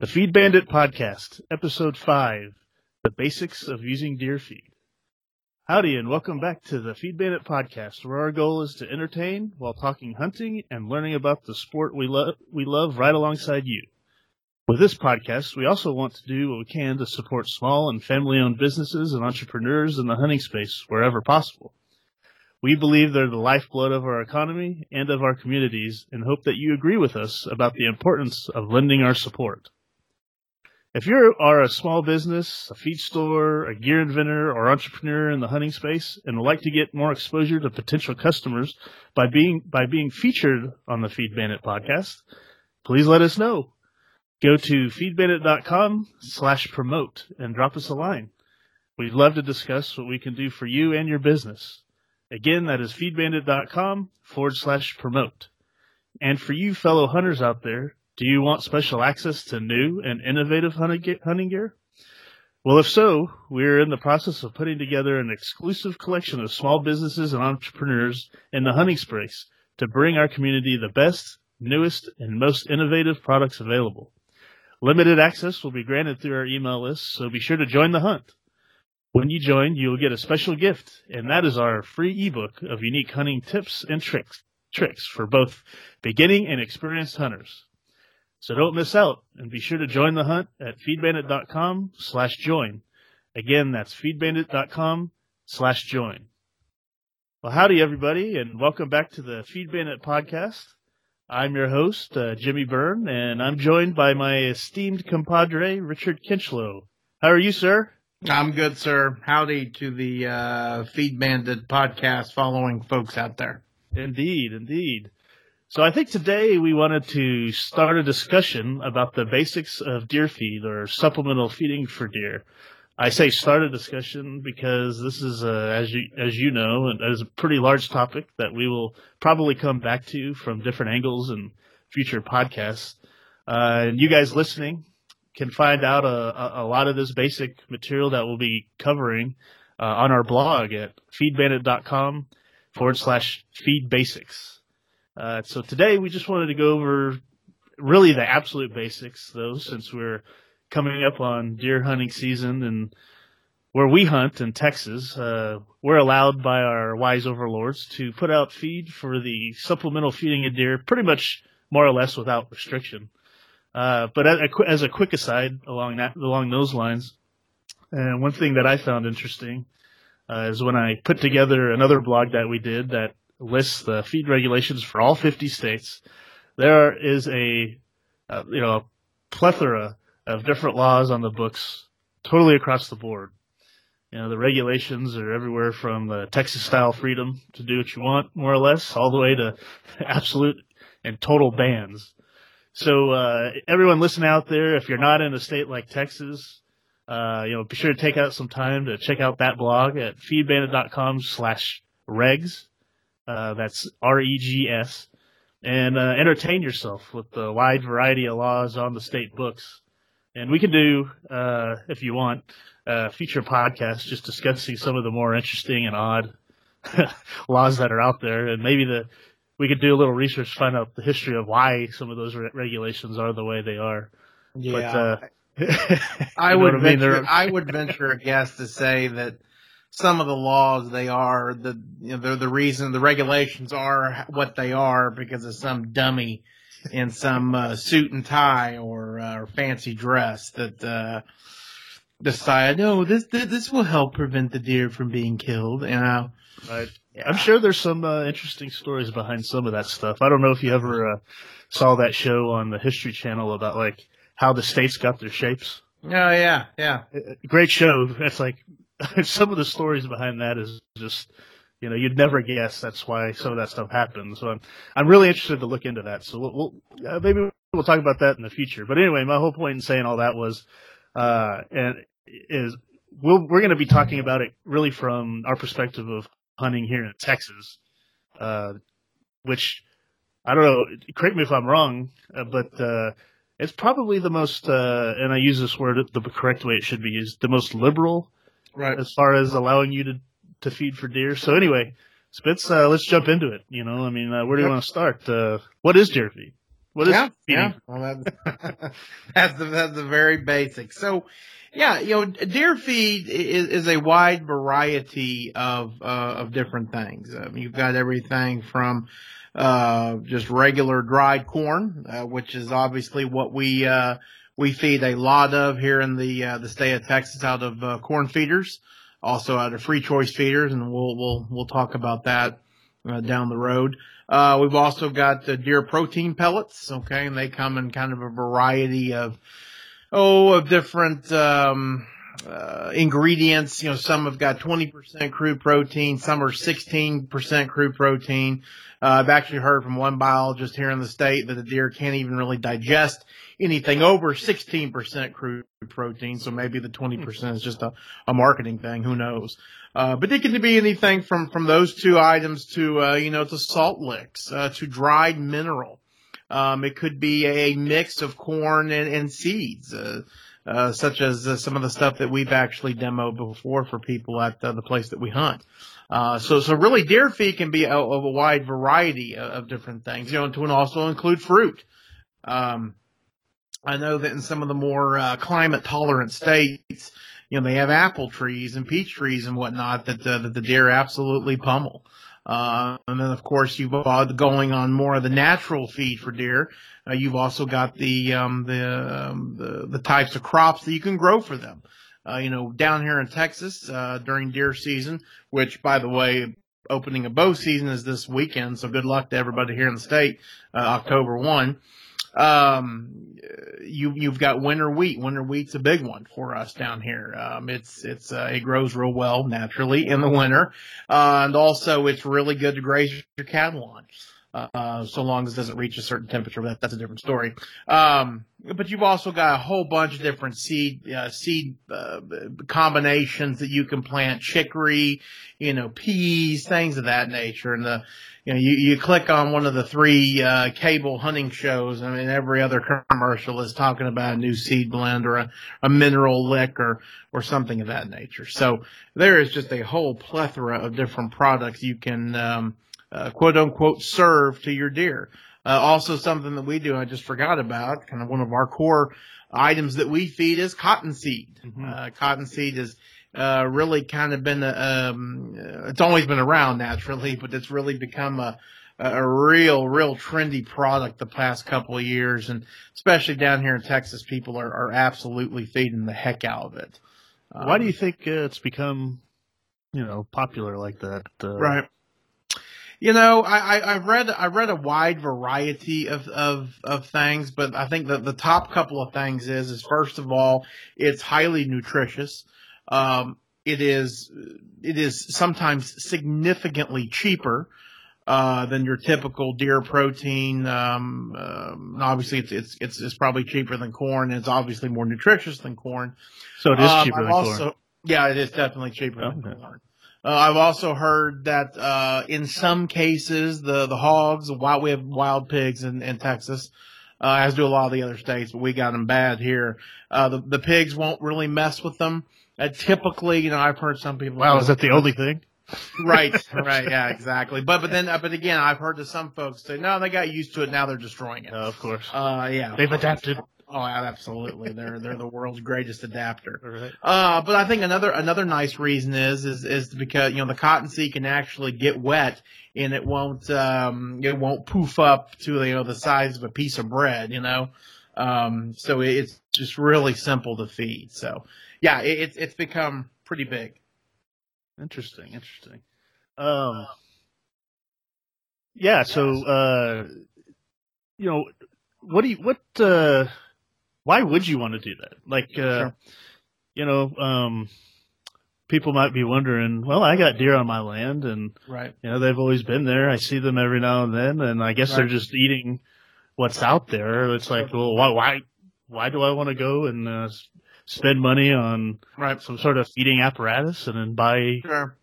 The Feed Bandit Podcast, Episode 5 The Basics of Using Deer Feed. Howdy, and welcome back to the Feed Bandit Podcast, where our goal is to entertain while talking hunting and learning about the sport we, lo- we love right alongside you. With this podcast, we also want to do what we can to support small and family owned businesses and entrepreneurs in the hunting space wherever possible. We believe they're the lifeblood of our economy and of our communities and hope that you agree with us about the importance of lending our support. If you are a small business, a feed store, a gear inventor, or entrepreneur in the hunting space and would like to get more exposure to potential customers by being by being featured on the Feed Bandit podcast, please let us know. Go to feedbandit.com slash promote and drop us a line. We'd love to discuss what we can do for you and your business. Again, that is feedbandit.com forward slash promote. And for you fellow hunters out there, do you want special access to new and innovative hunting gear? Well, if so, we're in the process of putting together an exclusive collection of small businesses and entrepreneurs in the hunting space to bring our community the best, newest, and most innovative products available. Limited access will be granted through our email list, so be sure to join the hunt. When you join, you will get a special gift, and that is our free ebook of unique hunting tips and tricks, tricks for both beginning and experienced hunters. So don't miss out and be sure to join the hunt at feedbandit.com slash join. Again, that's feedbandit.com slash join. Well, howdy everybody and welcome back to the Feed Bandit podcast. I'm your host, uh, Jimmy Byrne, and I'm joined by my esteemed compadre, Richard Kinchlow. How are you, sir? I'm good, sir. Howdy to the uh, Feed Bandit podcast following folks out there. Indeed, indeed. So I think today we wanted to start a discussion about the basics of deer feed or supplemental feeding for deer. I say start a discussion because this is, uh, as you as you know, is a pretty large topic that we will probably come back to from different angles in future podcasts. Uh, and you guys listening can find out a, a, lot of this basic material that we'll be covering uh, on our blog at feedbandit.com forward slash feed basics. Uh, so today we just wanted to go over really the absolute basics, though, since we're coming up on deer hunting season and where we hunt in Texas, uh, we're allowed by our wise overlords to put out feed for the supplemental feeding of deer pretty much more or less without restriction. Uh, but as a, as a, quick aside along that, along those lines, uh, one thing that I found interesting uh, is when I put together another blog that we did that lists the feed regulations for all 50 states. There is a, uh, you know, plethora of different laws on the books, totally across the board. You know, the regulations are everywhere from the Texas style freedom to do what you want, more or less, all the way to absolute and total bans. So, uh, everyone listen out there, if you're not in a state like Texas, uh, you know, be sure to take out some time to check out that blog at feedbandit.com slash regs. Uh, that's R E G S, and uh, entertain yourself with the wide variety of laws on the state books. And we can do, uh, if you want, a future podcast just discussing some of the more interesting and odd laws that are out there, and maybe the we could do a little research, find out the history of why some of those re- regulations are the way they are. Yeah, but, uh, I would I mean? venture. I would venture a guess to say that some of the laws they are the you know, the the reason the regulations are what they are because of some dummy in some uh, suit and tie or, uh, or fancy dress that uh, decide oh this, this this will help prevent the deer from being killed you know right yeah. I'm sure there's some uh, interesting stories behind some of that stuff. I don't know if you ever uh, saw that show on the History Channel about like how the states got their shapes. Oh yeah, yeah. Uh, great show. It's like some of the stories behind that is just you know you'd never guess that's why some of that stuff happens. So I'm I'm really interested to look into that. So we'll, we'll uh, maybe we'll talk about that in the future. But anyway, my whole point in saying all that was uh and is we'll, we're going to be talking about it really from our perspective of hunting here in Texas, uh, which I don't know. Correct me if I'm wrong, uh, but uh, it's probably the most, uh, and I use this word the correct way it should be used, the most liberal right? As far as allowing you to to feed for deer. So anyway, Spitz, uh, let's jump into it. You know, I mean, uh, where do you want to start? Uh, what is deer feed? What is yeah, feeding? Yeah. Well, that's, that's the that's the very basic. So, yeah, you know, deer feed is, is a wide variety of uh, of different things. Um, you've got everything from uh, just regular dried corn, uh, which is obviously what we uh, we feed a lot of here in the uh, the state of Texas out of uh, corn feeders, also out of free choice feeders, and we'll we'll we'll talk about that uh, down the road. Uh, we've also got the deer protein pellets, okay, and they come in kind of a variety of oh of different um, uh, ingredients. You know, some have got 20% crude protein, some are 16% crude protein. Uh, I've actually heard from one biologist here in the state that the deer can't even really digest anything over 16% crude protein. So maybe the 20% is just a, a marketing thing. Who knows? Uh, but it can be anything from, from those two items to, uh, you know, to salt licks, uh, to dried mineral. Um, it could be a mix of corn and, and seeds, uh, uh, such as uh, some of the stuff that we've actually demoed before for people at the place that we hunt. so, so really deer feed can be a, of a wide variety of, of different things, you know, to also include fruit. Um, I know that in some of the more uh, climate tolerant states, you know, they have apple trees and peach trees and whatnot that, uh, that the deer absolutely pummel. Uh, and then of course you've got going on more of the natural feed for deer. Uh, you've also got the, um, the, um, the, the types of crops that you can grow for them. Uh, you know, down here in Texas, uh, during deer season, which by the way, opening of bow season is this weekend. So good luck to everybody here in the state, uh, October 1. Um, you you've got winter wheat. Winter wheat's a big one for us down here. Um, it's it's uh, it grows real well naturally in the winter, uh, and also it's really good to graze your cattle on. Uh, so long as it doesn't reach a certain temperature, that, that's a different story. Um, but you've also got a whole bunch of different seed, uh, seed, uh, combinations that you can plant, chicory, you know, peas, things of that nature. And the, you know, you, you click on one of the three, uh, cable hunting shows. I mean, every other commercial is talking about a new seed blend or a, a mineral lick or, or something of that nature. So there is just a whole plethora of different products you can, um, uh, quote unquote serve to your deer. Uh, also something that we do, I just forgot about, kind of one of our core items that we feed is cottonseed. Mm-hmm. Uh, cottonseed is, uh, really kind of been, a, um, it's always been around naturally, but it's really become a, a real, real trendy product the past couple of years. And especially down here in Texas, people are, are absolutely feeding the heck out of it. Um, Why do you think uh, it's become, you know, popular like that? Uh, right. You know, I, I, have read I read a wide variety of, of, of things, but I think that the top couple of things is is first of all, it's highly nutritious. Um, it is it is sometimes significantly cheaper uh, than your typical deer protein. Um, um, obviously, it's, it's it's it's probably cheaper than corn. It's obviously more nutritious than corn. So it is um, cheaper um, than also, corn. Yeah, it is definitely cheaper okay. than corn. Uh, I've also heard that uh, in some cases the the hogs, the wild, we have wild pigs in, in Texas, uh, as do a lot of the other states, but we got them bad here. Uh, the the pigs won't really mess with them. Uh, typically, you know, I've heard some people. Wow, is that the only thing? right, right, yeah, exactly. But but then uh, but again, I've heard that some folks say no, they got used to it. Now they're destroying it. Of course. Uh, yeah, they've adapted. Oh, absolutely. They're they're the world's greatest adapter. Right. Uh, but I think another another nice reason is is is because you know the cottonseed can actually get wet and it won't um it won't poof up to you know the size of a piece of bread. You know, um so it's just really simple to feed. So yeah, it, it's it's become pretty big. Interesting, interesting. Um, yeah. So uh, you know, what do you what uh why would you want to do that? Like, uh, sure. you know, um, people might be wondering, well, I got deer on my land and, right. you know, they've always been there. I see them every now and then. And I guess right. they're just eating what's out there. It's like, well, why, why, why do I want to go and, uh, spend money on right. some sort of feeding apparatus and then buy sure.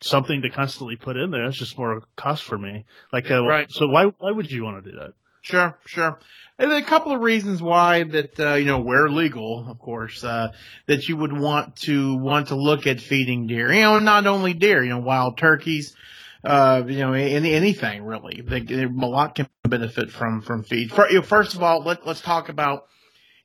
something to constantly put in there? It's just more cost for me. Like, uh, right. so why, why would you want to do that? Sure, sure. And a couple of reasons why that uh, you know, where legal, of course, uh, that you would want to want to look at feeding deer. You know, not only deer, you know, wild turkeys, uh, you know, any, anything really. They, a lot can benefit from from feed. First of all, let, let's talk about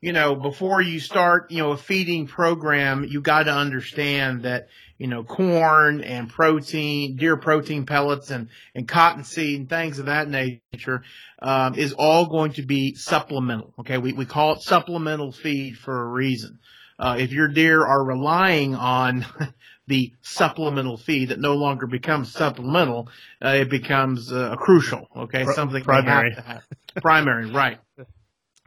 you know, before you start, you know, a feeding program, you got to understand that, you know, corn and protein, deer protein pellets and, and cottonseed and things of that nature, um, is all going to be supplemental. Okay. We, we call it supplemental feed for a reason. Uh, if your deer are relying on the supplemental feed that no longer becomes supplemental, uh, it becomes uh, crucial. Okay. Something primary. Primary. Right.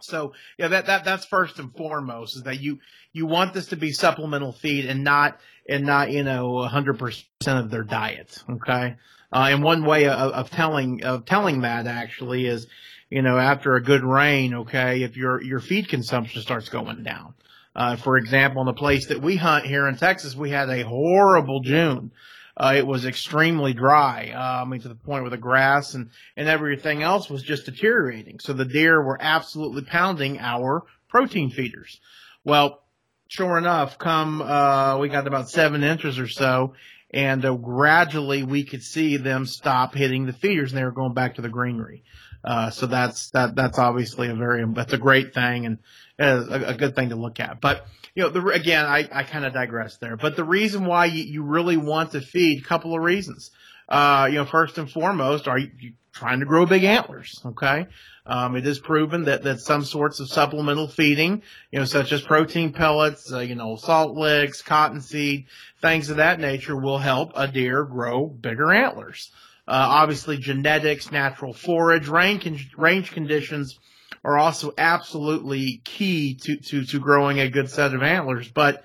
So yeah, that, that that's first and foremost is that you you want this to be supplemental feed and not and not you know 100 percent of their diet. Okay, uh, and one way of, of telling of telling that actually is you know after a good rain, okay, if your your feed consumption starts going down. Uh, for example, in the place that we hunt here in Texas, we had a horrible June. Uh, it was extremely dry. Uh, I mean, to the point where the grass and, and everything else was just deteriorating. So the deer were absolutely pounding our protein feeders. Well, sure enough, come, uh, we got about seven inches or so and uh, gradually we could see them stop hitting the feeders and they were going back to the greenery. Uh, so that's, that, that's obviously a very, that's a great thing and a, a good thing to look at. But, you know, the, again, I, I kind of digress there, but the reason why you, you really want to feed, a couple of reasons. Uh, you know, first and foremost, are you, you trying to grow big antlers? Okay. Um, it is proven that, that some sorts of supplemental feeding, you know, such as protein pellets, uh, you know, salt licks, cottonseed, things of that nature will help a deer grow bigger antlers. Uh, obviously genetics, natural forage, range, range conditions are also absolutely key to, to, to growing a good set of antlers, but,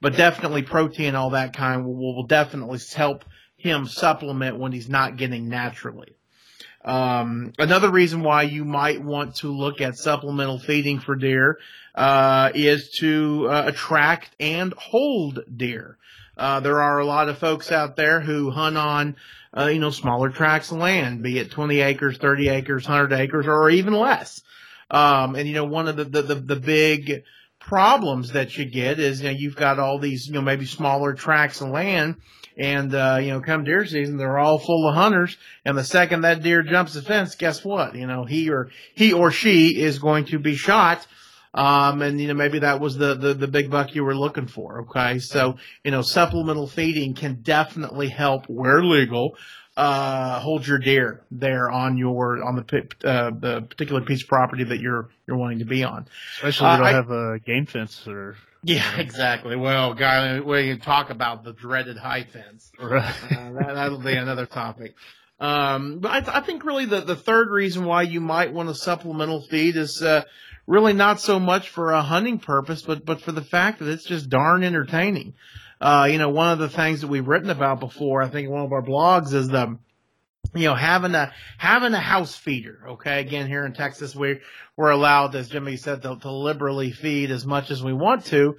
but definitely protein, all that kind will, will definitely help him supplement when he's not getting naturally. Um, another reason why you might want to look at supplemental feeding for deer uh, is to uh, attract and hold deer. Uh, there are a lot of folks out there who hunt on, uh, you know, smaller tracts of land, be it 20 acres, 30 acres, 100 acres, or even less. Um, and you know, one of the, the, the, the big problems that you get is, you know, you've got all these, you know, maybe smaller tracts of land and, uh, you know, come deer season, they're all full of hunters. And the second that deer jumps the fence, guess what? You know, he or, he or she is going to be shot. Um, and you know, maybe that was the, the, the big buck you were looking for. Okay. So, you know, supplemental feeding can definitely help where legal uh, hold your deer there on your on the uh, the particular piece of property that you're you're wanting to be on. Especially if you don't I, have a game fence or. Yeah, exactly. Well, guy, we can talk about the dreaded high fence. Right. Uh, that, will be another topic. Um, but I, th- I, think really the, the third reason why you might want a supplemental feed is uh, really not so much for a hunting purpose, but but for the fact that it's just darn entertaining. Uh, you know, one of the things that we've written about before, I think in one of our blogs is the, you know, having a, having a house feeder. Okay. Again, here in Texas, we, we're allowed, as Jimmy said, to, to liberally feed as much as we want to.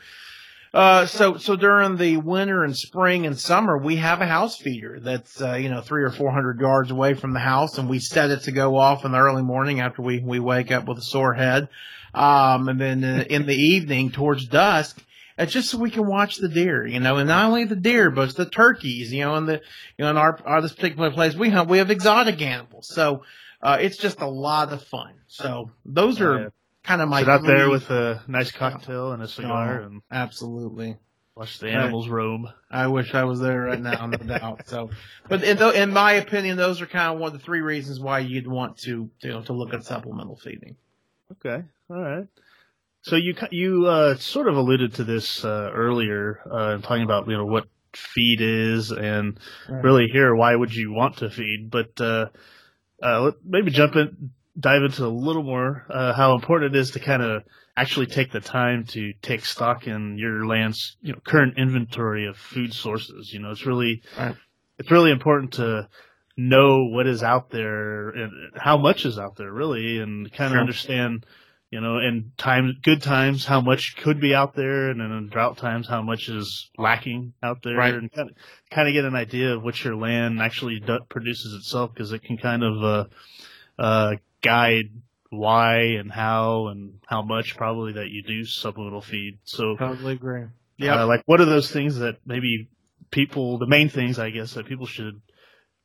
Uh, so, so during the winter and spring and summer, we have a house feeder that's, uh, you know, three or four hundred yards away from the house and we set it to go off in the early morning after we, we wake up with a sore head. Um, and then in the evening towards dusk, it's just so we can watch the deer, you know, and not only the deer, but the turkeys, you know, and the, you know, in our, our this particular place we hunt, we have exotic animals. So, uh, it's just a lot of fun. So those are. Kind of my. Sit out there with a nice cocktail and a cigar, oh, and absolutely watch the animals I, roam. I wish I was there right now, no doubt. So, but in, in, my opinion, those are kind of one of the three reasons why you'd want to, you know, to look at supplemental feeding. Okay, all right. So you you uh, sort of alluded to this uh, earlier, uh, talking about you know what feed is, and right. really here why would you want to feed? But uh, uh, maybe jump in, dive into a little more uh, how important it is to kind of actually take the time to take stock in your land's you know current inventory of food sources. You know, it's really right. it's really important to know what is out there and how much is out there really, and kind of sure. understand you know, in times, good times, how much could be out there, and then in drought times, how much is lacking out there, right. and kind of, kind of get an idea of what your land actually produces itself, because it can kind of uh, uh, guide why and how and how much probably that you do supplemental feed. So totally agree. Yeah, uh, like what are those things that maybe people, the main things I guess that people should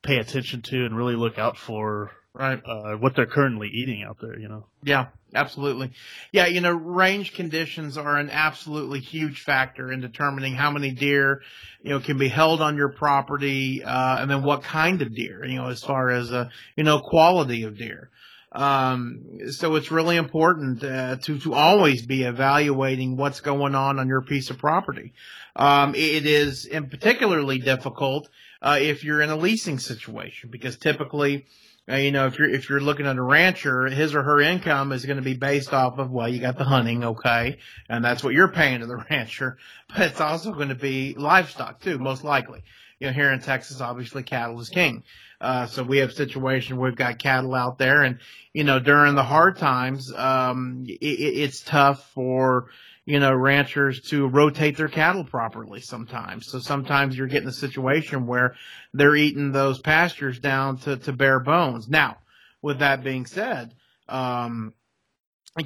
pay attention to and really look out for right. Uh, what they're currently eating out there, you know. Yeah, absolutely. Yeah, you know, range conditions are an absolutely huge factor in determining how many deer, you know, can be held on your property, uh, and then what kind of deer, you know, as far as, uh, you know, quality of deer. Um, so it's really important uh, to to always be evaluating what's going on on your piece of property. Um, it is in particularly difficult uh, if you're in a leasing situation because typically, uh, you know, if you're if you're looking at a rancher, his or her income is going to be based off of well, you got the hunting, okay, and that's what you're paying to the rancher, but it's also going to be livestock too, most likely. You know, here in Texas, obviously cattle is king. Uh, so we have a situation we've got cattle out there and, you know, during the hard times, um, it, it's tough for, you know, ranchers to rotate their cattle properly sometimes. So sometimes you're getting a situation where they're eating those pastures down to, to bare bones. Now, with that being said, um,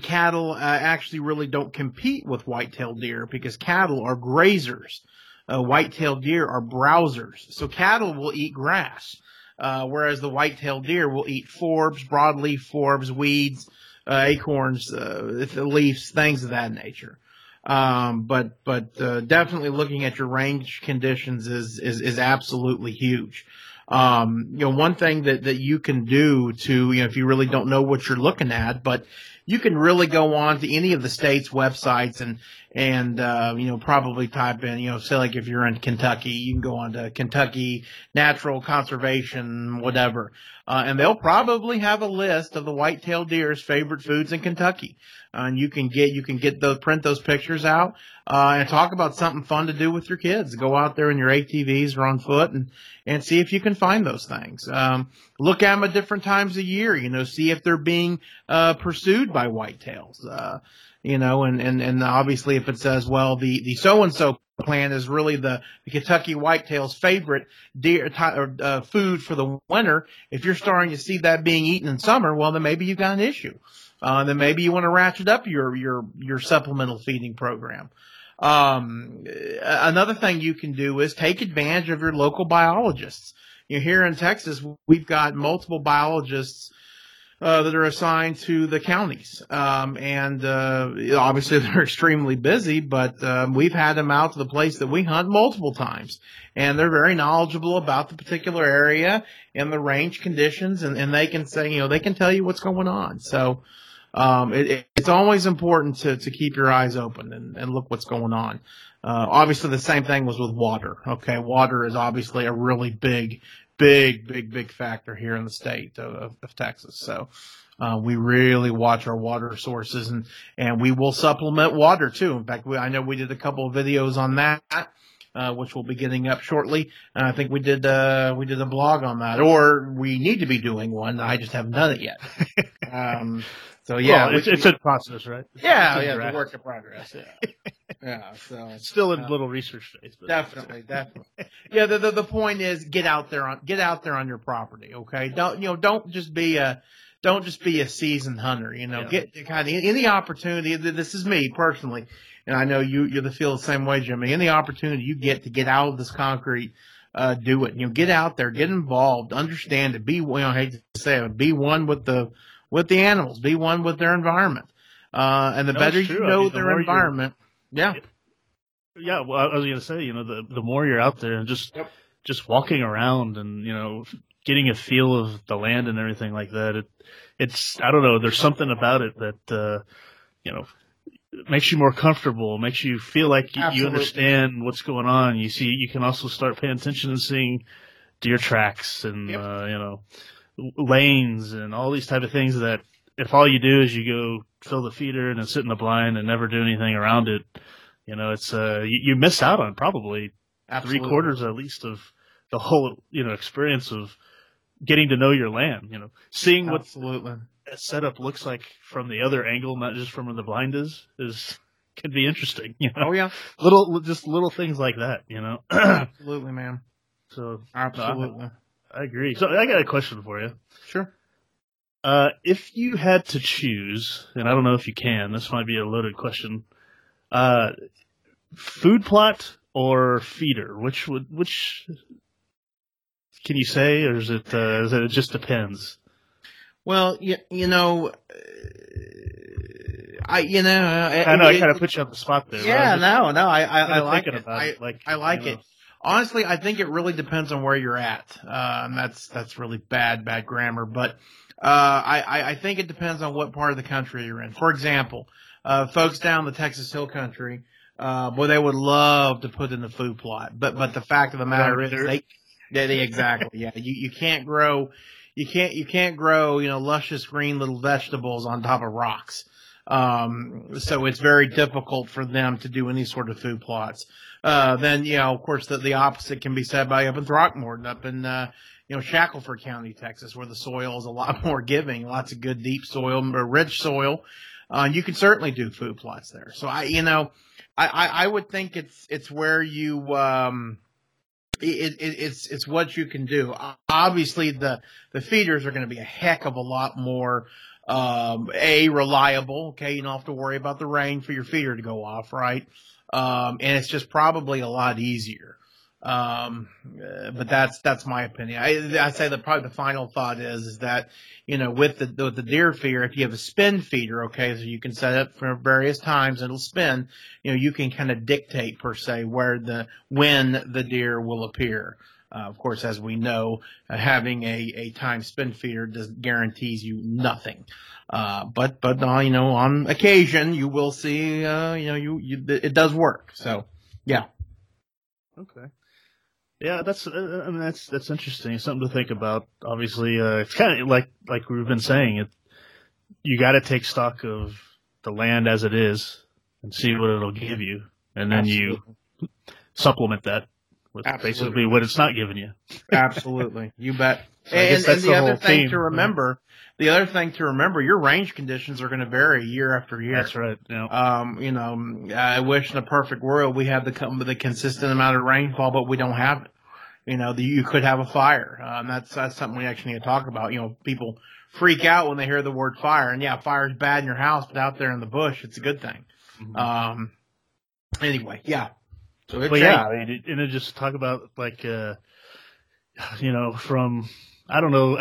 cattle uh, actually really don't compete with white-tailed deer because cattle are grazers. Uh, white-tailed deer are browsers. So cattle will eat grass uh, whereas the white-tailed deer will eat forbs, broadleaf forbs, weeds, uh, acorns, uh, leaves, things of that nature. Um, but but uh, definitely looking at your range conditions is is, is absolutely huge. Um, you know, one thing that, that you can do to, you know, if you really don't know what you're looking at, but you can really go on to any of the state's websites and and uh, you know probably type in you know say like if you're in Kentucky you can go on to Kentucky Natural Conservation whatever. Uh, and they'll probably have a list of the white-tailed deer's favorite foods in Kentucky and you can get you can get those print those pictures out uh, and talk about something fun to do with your kids go out there in your ATVs or on foot and and see if you can find those things um, look at them at different times of year you know see if they're being uh, pursued by whitetails. Uh, you know, and, and, and obviously if it says, well, the, the so-and-so plant is really the, the Kentucky whitetail's favorite deer uh, food for the winter. If you're starting to see that being eaten in summer, well, then maybe you've got an issue. Uh, then maybe you want to ratchet up your, your, your supplemental feeding program. Um, another thing you can do is take advantage of your local biologists. You here in Texas, we've got multiple biologists uh, that are assigned to the counties. Um, and uh, obviously they're extremely busy, but um, we've had them out to the place that we hunt multiple times. And they're very knowledgeable about the particular area and the range conditions, and, and they can say, you know, they can tell you what's going on. So um, it, it's always important to, to keep your eyes open and, and look what's going on. Uh, obviously, the same thing was with water. Okay, water is obviously a really big big, big, big factor here in the state of, of Texas. So, uh, we really watch our water sources and, and we will supplement water too. In fact, we, I know we did a couple of videos on that. Uh, which will be getting up shortly. And I think we did uh, we did a blog on that, or we need to be doing one. I just haven't done it yet. um, so yeah, well, it's, it's a process, right? Yeah, yeah, it's a work in progress. Yeah. yeah, so still in uh, little research phase. But definitely, definitely. Yeah, the, the the point is get out there on get out there on your property. Okay, don't you know? Don't just be a don't just be a seasoned hunter. You know, yeah. get kind of any opportunity. This is me personally, and I know you you're the feel the same way, Jimmy. Any opportunity you get to get out of this concrete. Uh, do it. You know, get out there, get involved, understand it. Be, you know, I hate to say it, be one with the with the animals. Be one with their environment. Uh, and the no, better you know I mean, their the environment, yeah. Yeah, well, I was going to say, you know, the the more you're out there and just yep. just walking around and you know getting a feel of the land and everything like that, it it's I don't know, there's something about it that uh, you know makes you more comfortable, makes you feel like you, you, understand what's going on. You see, you can also start paying attention and seeing deer tracks and yep. uh, you know lanes and all these type of things that if all you do is you go fill the feeder and then sit in the blind and never do anything around it, you know, it's uh you, you miss out on probably Absolutely. three quarters at least of the whole you know experience of getting to know your land. You know, seeing Absolutely. what a setup looks like from the other angle, not just from where the blind is, is can be interesting. You know? Oh yeah, little just little things like that. You know, absolutely, man. So absolutely, I agree. So I got a question for you. Sure. Uh, if you had to choose, and I don't know if you can, this might be a loaded question. Uh, food plot or feeder? Which would which can you say, or is it? Uh, is it, it just depends? Well, you, you know, I you know I, I know it, I kind of put you on the spot there. Yeah, right? no, no, I I, I like it. I, it. Like I like it. Know. Honestly, I think it really depends on where you're at. Uh, and that's that's really bad bad grammar, but uh, I I think it depends on what part of the country you're in. For example, uh, folks down the Texas Hill Country, uh, boy, they would love to put in the food plot, but but the fact of the matter is they, they, they exactly yeah you you can't grow you can't you can't grow you know luscious green little vegetables on top of rocks. Um, so it's very difficult for them to do any sort of food plots. Uh, then, you know, of course, the, the opposite can be said by up in Throckmorton, up in, uh, you know, Shackelford County, Texas, where the soil is a lot more giving, lots of good deep soil, rich soil. Uh, you can certainly do food plots there. So I, you know, I, I, I would think it's, it's where you, um, it, it, it's it's what you can do. Obviously, the the feeders are going to be a heck of a lot more um, a reliable. Okay, you don't have to worry about the rain for your feeder to go off, right? Um, and it's just probably a lot easier. Um, uh, but that's that's my opinion. I I say that probably the final thought is is that you know with the with the deer feeder, if you have a spin feeder, okay, so you can set it for various times it'll spin. You know, you can kind of dictate per se where the when the deer will appear. Uh, of course, as we know, uh, having a, a time spin feeder does guarantees you nothing. Uh, but but uh, you know, on occasion you will see, uh, you know, you, you it does work. So yeah. Okay. Yeah, that's uh, I mean that's that's interesting. Something to think about. Obviously, it's kind of like like we've been saying. It you got to take stock of the land as it is and see what it'll give you, and then Absolutely. you supplement that Absolutely. basically what it's not giving you. Absolutely, you bet. So and, and the, the other thing theme. to remember, the other thing to remember, your range conditions are going to vary year after year. That's right. Yeah. Um, you know, I wish in a perfect world we had the the consistent amount of rainfall, but we don't have it. You know, the, you could have a fire. Um, that's that's something we actually need to talk about. You know, people freak out when they hear the word fire, and yeah, fire is bad in your house, but out there in the bush, it's a good thing. Mm-hmm. Um, anyway, yeah. So but yeah, I mean, and then just talk about like, uh, you know, from I don't know,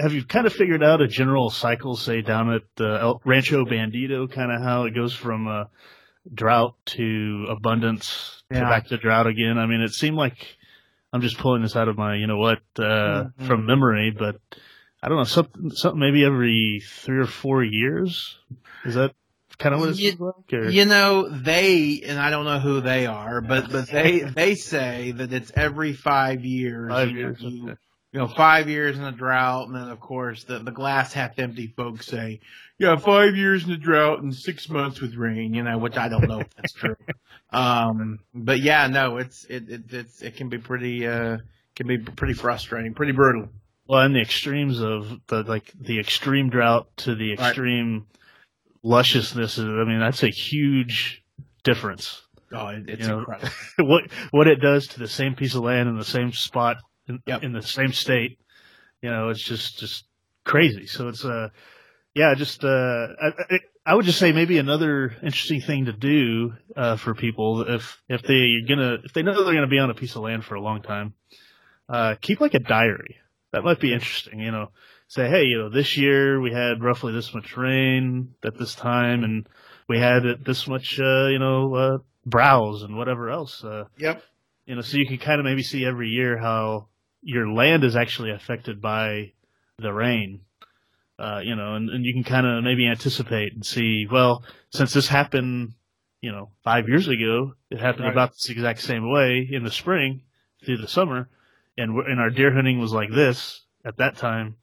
have you kind of figured out a general cycle, say down at uh, Rancho Bandito, kind of how it goes from uh, drought to abundance yeah. to back to drought again? I mean, it seemed like I'm just pulling this out of my, you know what, uh, mm-hmm. from memory, but I don't know, something, something maybe every three or four years. Is that kind of what you, like? Or? You know, they and I don't know who they are, but but they they say that it's every five years. Five years. You, okay. you know, five years in a drought, and then of course the the glass half empty folks say, yeah, five years in a drought and six months with rain. You know, which I don't know if that's true. Um, but yeah, no, it's it, it it's it can be pretty uh can be pretty frustrating, pretty brutal. Well, and the extremes of the like the extreme drought to the extreme. Right lusciousness. I mean, that's a huge difference. Oh, it's you know, incredible. what what it does to the same piece of land in the same spot in, yep. in the same state, you know, it's just just crazy. So it's uh, yeah, just uh, I, I would just say maybe another interesting thing to do uh, for people if if they're gonna if they know they're gonna be on a piece of land for a long time, uh, keep like a diary. That might be interesting. You know, say, hey, you know, this year we had roughly this much rain at this time, and we had this much, uh, you know, uh, browse and whatever else. Uh, yep. You know, so you can kind of maybe see every year how your land is actually affected by the rain. Uh, you know, and, and you can kind of maybe anticipate and see, well, since this happened, you know, five years ago, it happened right. about this exact same way in the spring through the summer, and and our deer hunting was like this at that time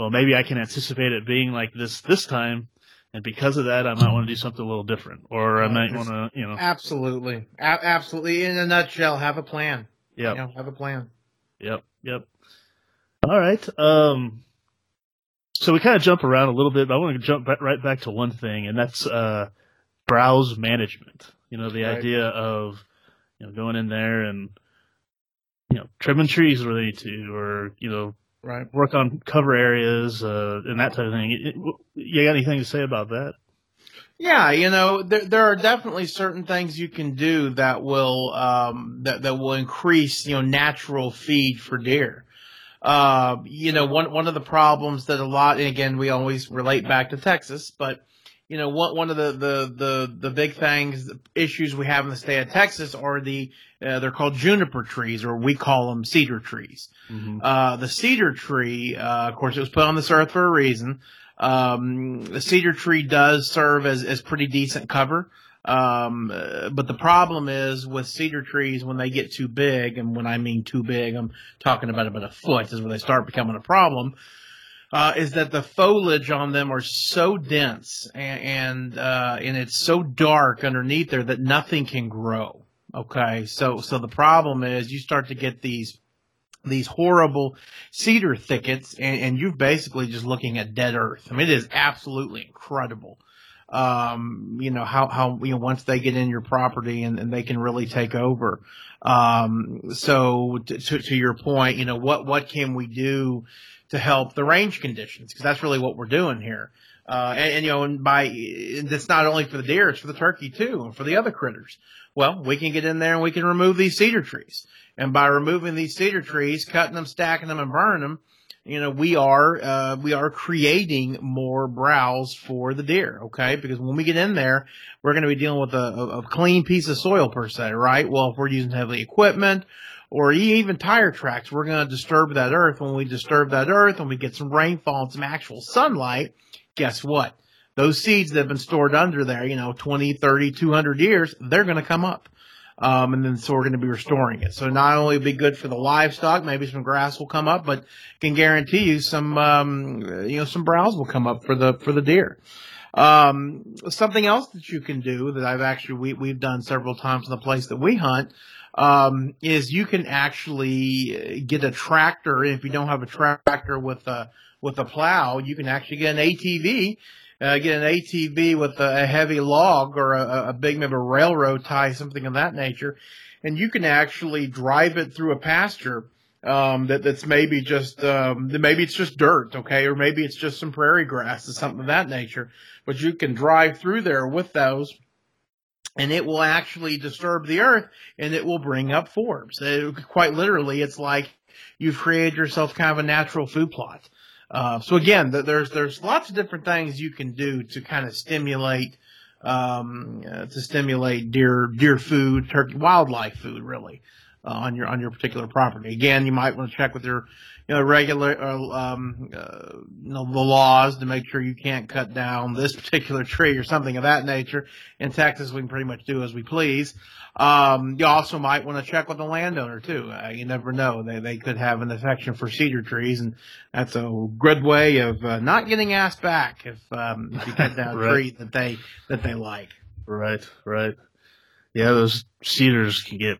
well, maybe I can anticipate it being like this this time, and because of that, I might want to do something a little different, or I might want to, you know, absolutely, a- absolutely. In a nutshell, have a plan. Yeah, you know, have a plan. Yep, yep. All right. Um, so we kind of jump around a little bit, but I want to jump right back to one thing, and that's uh, browse management. You know, the right. idea of you know going in there and you know trimming trees where they need to, or you know right? Work on cover areas uh, and that type of thing. It, you got anything to say about that? Yeah, you know, there there are definitely certain things you can do that will um, that that will increase you know natural feed for deer. Uh, you know, one one of the problems that a lot, and again, we always relate back to Texas, but you know, one one of the the the the big things, the issues we have in the state of Texas are the uh, they're called juniper trees, or we call them cedar trees. Mm-hmm. Uh, the cedar tree, uh, of course, it was put on this earth for a reason. Um, the cedar tree does serve as as pretty decent cover. Um, uh, but the problem is with cedar trees when they get too big, and when I mean too big, I'm talking about about a foot is when they start becoming a problem uh, is that the foliage on them are so dense and and, uh, and it's so dark underneath there that nothing can grow. Okay, so so the problem is you start to get these these horrible cedar thickets, and, and you're basically just looking at dead earth. I mean, it is absolutely incredible. Um, you know how how you know once they get in your property and, and they can really take over. Um, so to, to, to your point, you know what what can we do to help the range conditions because that's really what we're doing here. Uh, and, and, you know, and by it's not only for the deer, it's for the turkey too, and for the other critters. Well, we can get in there and we can remove these cedar trees, and by removing these cedar trees, cutting them, stacking them, and burning them, you know, we are uh, we are creating more browse for the deer. Okay, because when we get in there, we're going to be dealing with a, a, a clean piece of soil per se, right? Well, if we're using heavy equipment or even tire tracks, we're going to disturb that earth. When we disturb that earth, when we get some rainfall and some actual sunlight, guess what? Those seeds that have been stored under there, you know, 20, 30, 200 years, they're going to come up. Um, and then so we're going to be restoring it. So not only be good for the livestock, maybe some grass will come up, but can guarantee you some, um, you know, some browse will come up for the, for the deer. Um, something else that you can do that I've actually, we, we've done several times in the place that we hunt, um, is you can actually get a tractor. If you don't have a tractor with a with a plow, you can actually get an ATV. Uh, get an ATV with a, a heavy log or a, a big maybe railroad tie, something of that nature, and you can actually drive it through a pasture um, that that's maybe just um, maybe it's just dirt, okay, or maybe it's just some prairie grass or something of that nature. But you can drive through there with those and it will actually disturb the earth and it will bring up forbs. It, quite literally, it's like you've created yourself kind of a natural food plot. Uh, so again, there's there's lots of different things you can do to kind of stimulate um, uh, to stimulate deer deer food, turkey, wildlife food, really uh, on your on your particular property. Again, you might want to check with your you know regular uh, um, uh, you know the laws to make sure you can't cut down this particular tree or something of that nature. In Texas, we can pretty much do as we please. Um, you also might want to check with the landowner too. Uh, you never know; they they could have an affection for cedar trees, and that's a good way of uh, not getting asked back if um, if you cut down right. a tree that they that they like. Right, right. Yeah, those cedars can get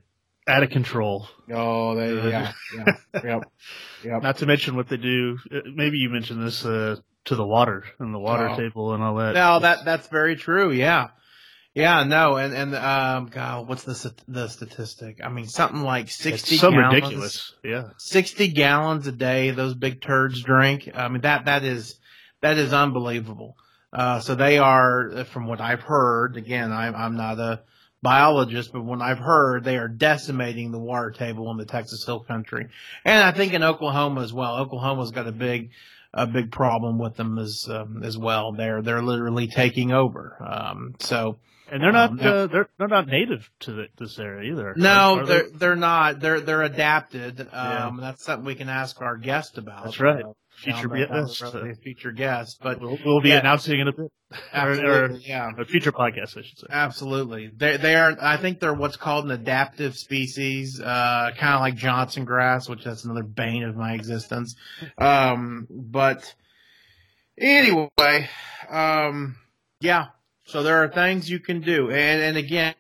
out of control. Oh, they, yeah, yeah, yep, yep. Not to mention what they do. Uh, maybe you mentioned this uh, to the water and the water oh. table and all that. No, that that's very true. Yeah, yeah, no, and and um, God, what's the the statistic? I mean, something like sixty. It's so gallons, ridiculous. Yeah, sixty gallons a day. Those big turds drink. I mean, that that is that is unbelievable. Uh, so they are, from what I've heard. Again, I'm I'm not a biologists, but when I've heard they are decimating the water table in the Texas Hill Country, and I think in Oklahoma as well. Oklahoma's got a big a big problem with them as um, as well. They're they're literally taking over. Um, so. And they're not um, uh, they're they're not native to the, this area either. No, are, are they're they? are not. They're they're adapted. Um, yeah. That's something we can ask our guest about. That's right. Uh, future guest, future guest. But we'll, we'll be yeah. announcing in a bit. Or, or, yeah. A future podcast, I should say. Absolutely, they they are. I think they're what's called an adaptive species, uh, kind of like Johnson grass, which that's another bane of my existence. Um, but anyway, um, yeah. So there are things you can do, and and again,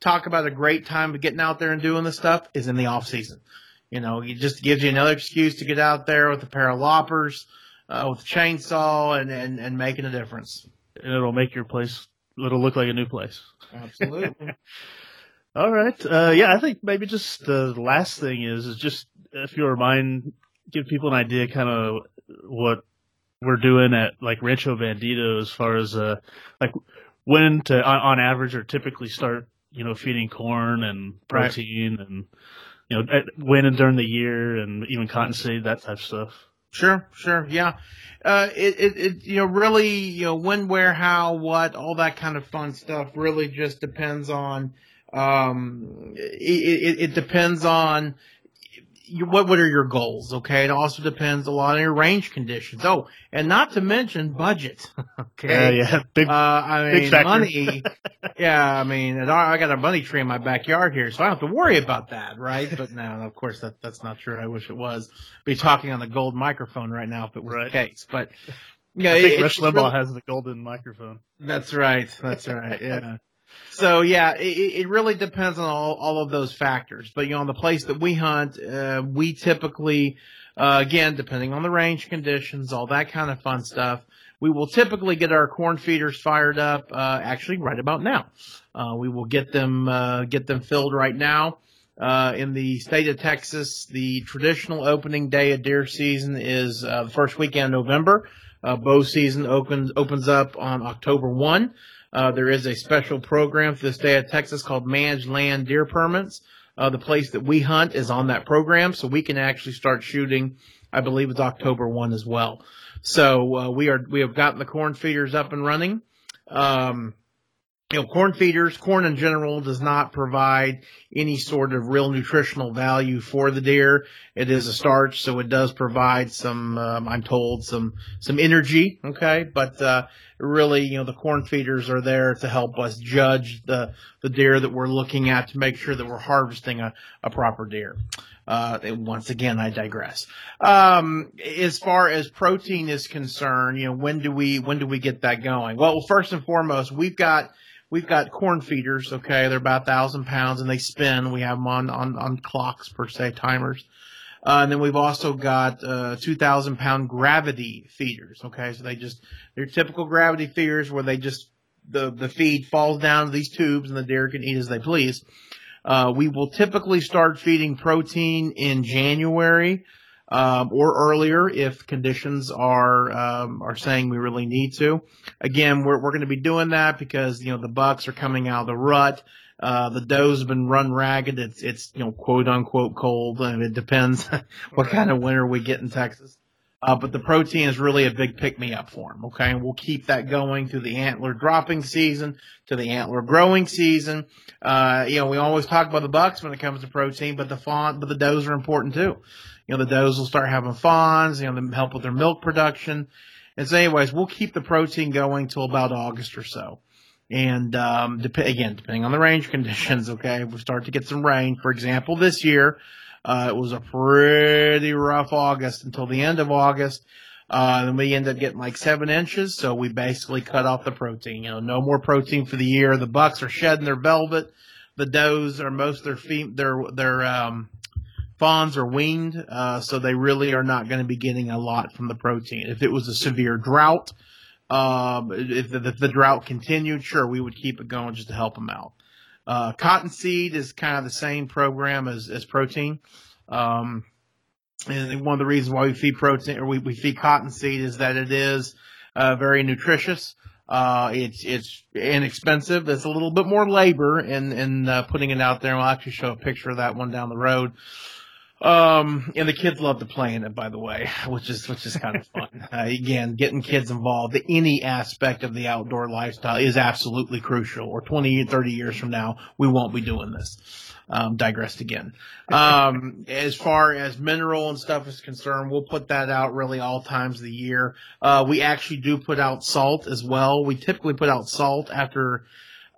talk about a great time of getting out there and doing this stuff is in the off season. You know, it just gives you another excuse to get out there with a pair of loppers, uh, with a chainsaw, and, and, and making a difference. And it'll make your place, it'll look like a new place. Absolutely. All right. Uh, yeah, I think maybe just the last thing is, is just if you remind, give people an idea kind of what we're doing at like Rancho Bandito as far as, uh, like when to, on, on average or typically start, you know, feeding corn and protein right. and, you know, when and during the year, and even cottonseed, that type of stuff. Sure, sure, yeah. Uh, it, it, it, you know, really, you know, when, where, how, what, all that kind of fun stuff really just depends on, um, it, it, it depends on, what what are your goals? Okay, it also depends a lot on your range conditions. Oh, and not to mention budget. okay, uh, yeah, big. Uh, I mean, money. yeah, I mean, I got a money tree in my backyard here, so I don't have to worry about that, right? But no, of course that that's not true. I wish it was. Be talking on the gold microphone right now if it was right. the case, but. Yeah, I think Rush Limbaugh really, has the golden microphone. That's right. That's right. Yeah. So yeah, it, it really depends on all, all of those factors. But you know, on the place that we hunt, uh, we typically, uh, again, depending on the range conditions, all that kind of fun stuff, we will typically get our corn feeders fired up. Uh, actually, right about now, uh, we will get them uh, get them filled right now. Uh, in the state of Texas, the traditional opening day of deer season is the first weekend of November. bow season opens opens up on October one. Uh, there is a special program for the state of Texas called Managed Land Deer Permits. Uh, the place that we hunt is on that program, so we can actually start shooting. I believe it's October one as well. So uh, we are we have gotten the corn feeders up and running. Um, you know, corn feeders, corn in general does not provide any sort of real nutritional value for the deer. It is a starch, so it does provide some, um, I'm told, some, some energy. Okay. But, uh, really, you know, the corn feeders are there to help us judge the, the deer that we're looking at to make sure that we're harvesting a, a proper deer. Uh, once again, I digress. Um, as far as protein is concerned, you know, when do we, when do we get that going? Well, first and foremost, we've got, we've got corn feeders. Okay, they're about thousand pounds and they spin. We have them on on on clocks per se, timers. Uh, and then we've also got uh, 2,000 pound gravity feeders. Okay, so they just they're typical gravity feeders where they just the the feed falls down to these tubes and the deer can eat as they please. Uh, we will typically start feeding protein in January um, or earlier if conditions are um, are saying we really need to. Again, we're we're going to be doing that because you know the bucks are coming out of the rut. Uh, the have been run ragged. It's it's you know quote unquote cold, and it depends what kind of winter we get in Texas. Uh, but the protein is really a big pick me up for them. Okay. And we'll keep that going through the antler dropping season to the antler growing season. Uh, you know, we always talk about the bucks when it comes to protein, but the fawn, but the does are important too you know, the does will start having fawns, you know, help with their milk production. And so anyways, we'll keep the protein going till about August or so. And, um, dep- again, depending on the range conditions, okay, if we start to get some rain. For example, this year, uh, it was a pretty rough August until the end of August. Uh, then we ended up getting like seven inches. So we basically cut off the protein, you know, no more protein for the year. The bucks are shedding their velvet. The does are most their feet, their, their, um, fawns are weaned, uh, so they really are not going to be getting a lot from the protein. If it was a severe drought, um, if, the, if the drought continued, sure, we would keep it going just to help them out. Uh, cottonseed is kind of the same program as, as protein. Um, and one of the reasons why we feed protein or we, we feed cottonseed is that it is uh, very nutritious. Uh, it's it's inexpensive. There's a little bit more labor in in uh, putting it out there. We'll actually show a picture of that one down the road. Um, and the kids love to play in it, by the way, which is which is kind of fun. Uh, again, getting kids involved in any aspect of the outdoor lifestyle is absolutely crucial. Or 20, 30 years from now, we won't be doing this. Um, digressed again. Um, as far as mineral and stuff is concerned, we'll put that out really all times of the year. Uh, we actually do put out salt as well. We typically put out salt after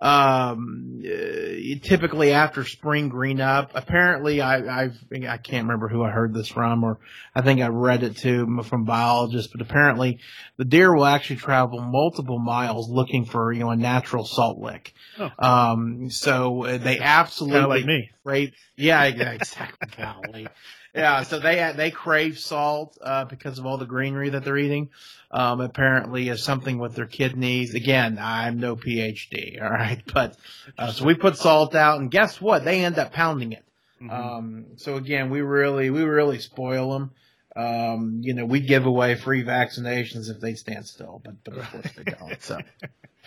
um, uh, typically after spring green up. Apparently, I, I've I can't remember who I heard this from, or I think I read it too from biologists. But apparently, the deer will actually travel multiple miles looking for you know a natural salt lick. Oh. Um, so uh, they absolutely like me, right? Yeah, exactly. Golly yeah, so they they crave salt uh, because of all the greenery that they're eating. Um, apparently, is something with their kidneys. Again, I'm no PhD, all right, but uh, so we put salt out, and guess what? They end up pounding it. Mm-hmm. Um, so again, we really we really spoil them. Um, you know, we give away free vaccinations if they stand still, but but of course they don't. So,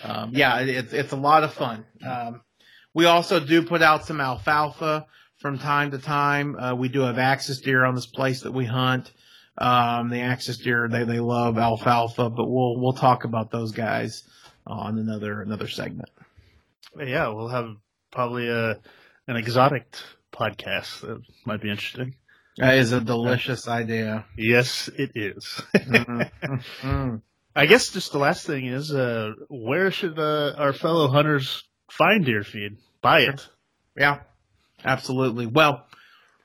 um, yeah, it's it's a lot of fun. Um, we also do put out some alfalfa from time to time. Uh, we do have axis deer on this place that we hunt. Um, the axis deer, they, they love alfalfa, but we'll, we'll talk about those guys on another, another segment. Yeah, we'll have probably a, an exotic podcast that might be interesting. That is a delicious idea. Yes, it is. mm-hmm. mm-hmm. I guess just the last thing is, uh, where should uh, our fellow hunters find deer feed? Buy it. Yeah, absolutely. Well,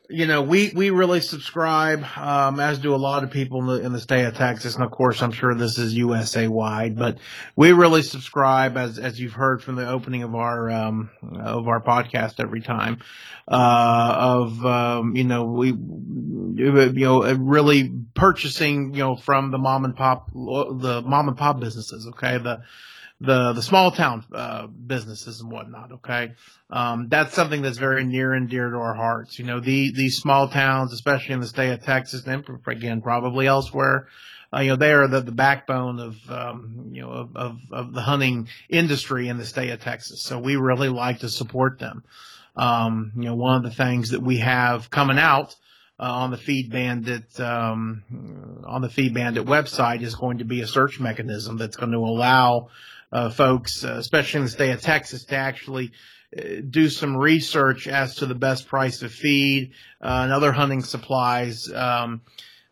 you know, we, we really subscribe, um, as do a lot of people in the, in the state of Texas. And of course, I'm sure this is USA wide, but we really subscribe as, as you've heard from the opening of our, um, of our podcast every time, uh, of, um, you know, we, you know, really purchasing, you know, from the mom and pop, the mom and pop businesses. Okay. The, the the small town uh, businesses and whatnot. Okay, um, that's something that's very near and dear to our hearts. You know, the these small towns, especially in the state of Texas, and again probably elsewhere. Uh, you know, they are the, the backbone of, um, you know, of, of, of, the hunting industry in the state of Texas. So we really like to support them. Um, you know, one of the things that we have coming out uh, on the Feed Bandit um, on the Feed Bandit website is going to be a search mechanism that's going to allow uh, folks, uh, especially in the state of Texas, to actually uh, do some research as to the best price of feed uh, and other hunting supplies um,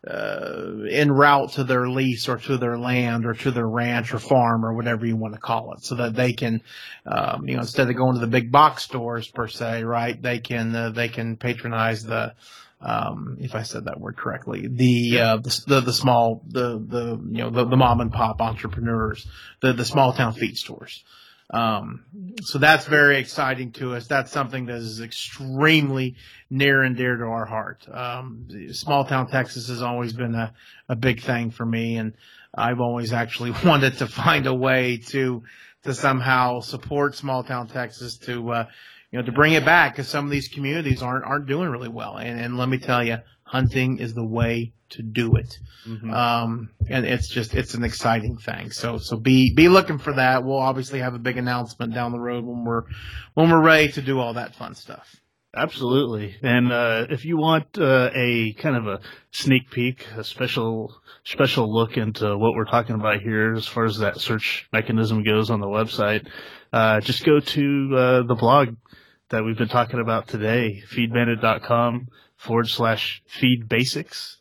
uh, en route to their lease or to their land or to their ranch or farm or whatever you want to call it, so that they can, um, you know, instead of going to the big box stores per se, right? They can they can patronize the um, if I said that word correctly, the, uh, the, the, the, small, the, the, you know, the, the mom and pop entrepreneurs, the, the small town feed stores. Um, so that's very exciting to us. That's something that is extremely near and dear to our heart. Um, small town Texas has always been a, a big thing for me. And I've always actually wanted to find a way to, to somehow support small town Texas to, uh, you know, to bring it back because some of these communities aren't aren't doing really well. And and let me tell you, hunting is the way to do it. Mm-hmm. Um, and it's just it's an exciting thing. So so be be looking for that. We'll obviously have a big announcement down the road when we're when we're ready to do all that fun stuff. Absolutely. And uh, if you want uh, a kind of a sneak peek, a special special look into what we're talking about here as far as that search mechanism goes on the website, uh, just go to uh, the blog that we've been talking about today, feedbandit.com forward slash feed basics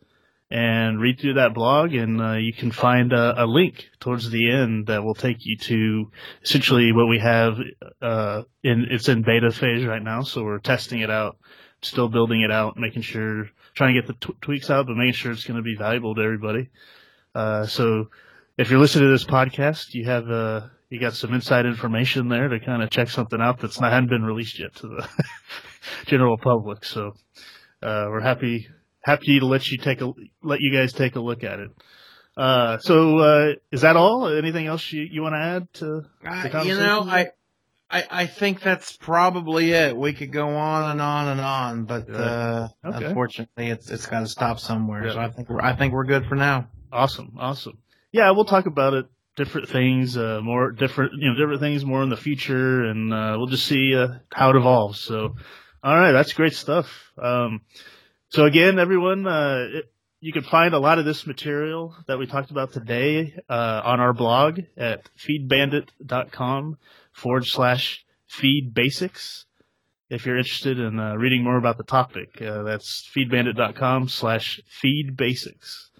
and read through that blog and uh, you can find a, a, link towards the end that will take you to essentially what we have uh, in it's in beta phase right now so we're testing it out still building it out making sure trying to get the tweaks out but making sure it's going to be valuable to everybody uh, so if you're listening to this podcast you have uh, you got some inside information there to kind of check something out that's not hadn't been released yet to the general public. So uh, we're happy happy to let you take a let you guys take a look at it. Uh, so uh, is that all? Anything else you, you want to add to the conversation? You know, I, I I think that's probably it. We could go on and on and on, but uh, okay. unfortunately, it's it's got to stop somewhere. Yeah. So I think we're I think we're good for now. Awesome, awesome. Yeah, we'll talk about it different things, uh, more different, you know, different things more in the future, and uh, we'll just see uh, how it evolves. So, all right, that's great stuff. Um, so again, everyone, uh, it, you can find a lot of this material that we talked about today uh, on our blog at feedbandit.com forward slash feed basics. If you're interested in uh, reading more about the topic, that's feedbandit.com slash feed basics.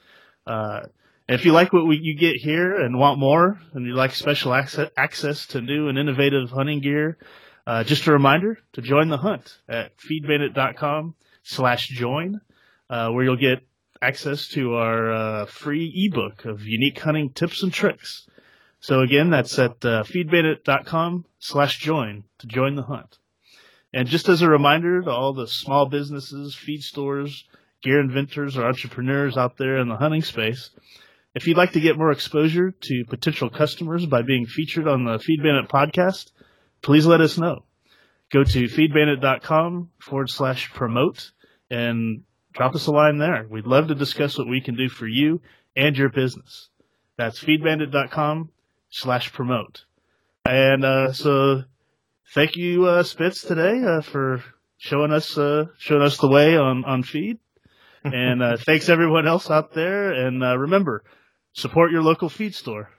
And if you like what we, you get here and want more, and you like special access, access to new and innovative hunting gear, uh, just a reminder to join the hunt at feedbandit.com slash join, uh, where you'll get access to our uh, free ebook of unique hunting tips and tricks. So again, that's at uh, feedbandit.com slash join to join the hunt. And just as a reminder to all the small businesses, feed stores, gear inventors, or entrepreneurs out there in the hunting space, if you'd like to get more exposure to potential customers by being featured on the Feed Bandit podcast, please let us know. Go to feedbandit.com forward slash promote and drop us a line there. We'd love to discuss what we can do for you and your business. That's feedbandit.com slash promote. And uh, so thank you, uh, Spitz, today uh, for showing us uh, showing us the way on on feed. And uh, thanks everyone else out there. And uh, remember, support your local feed store.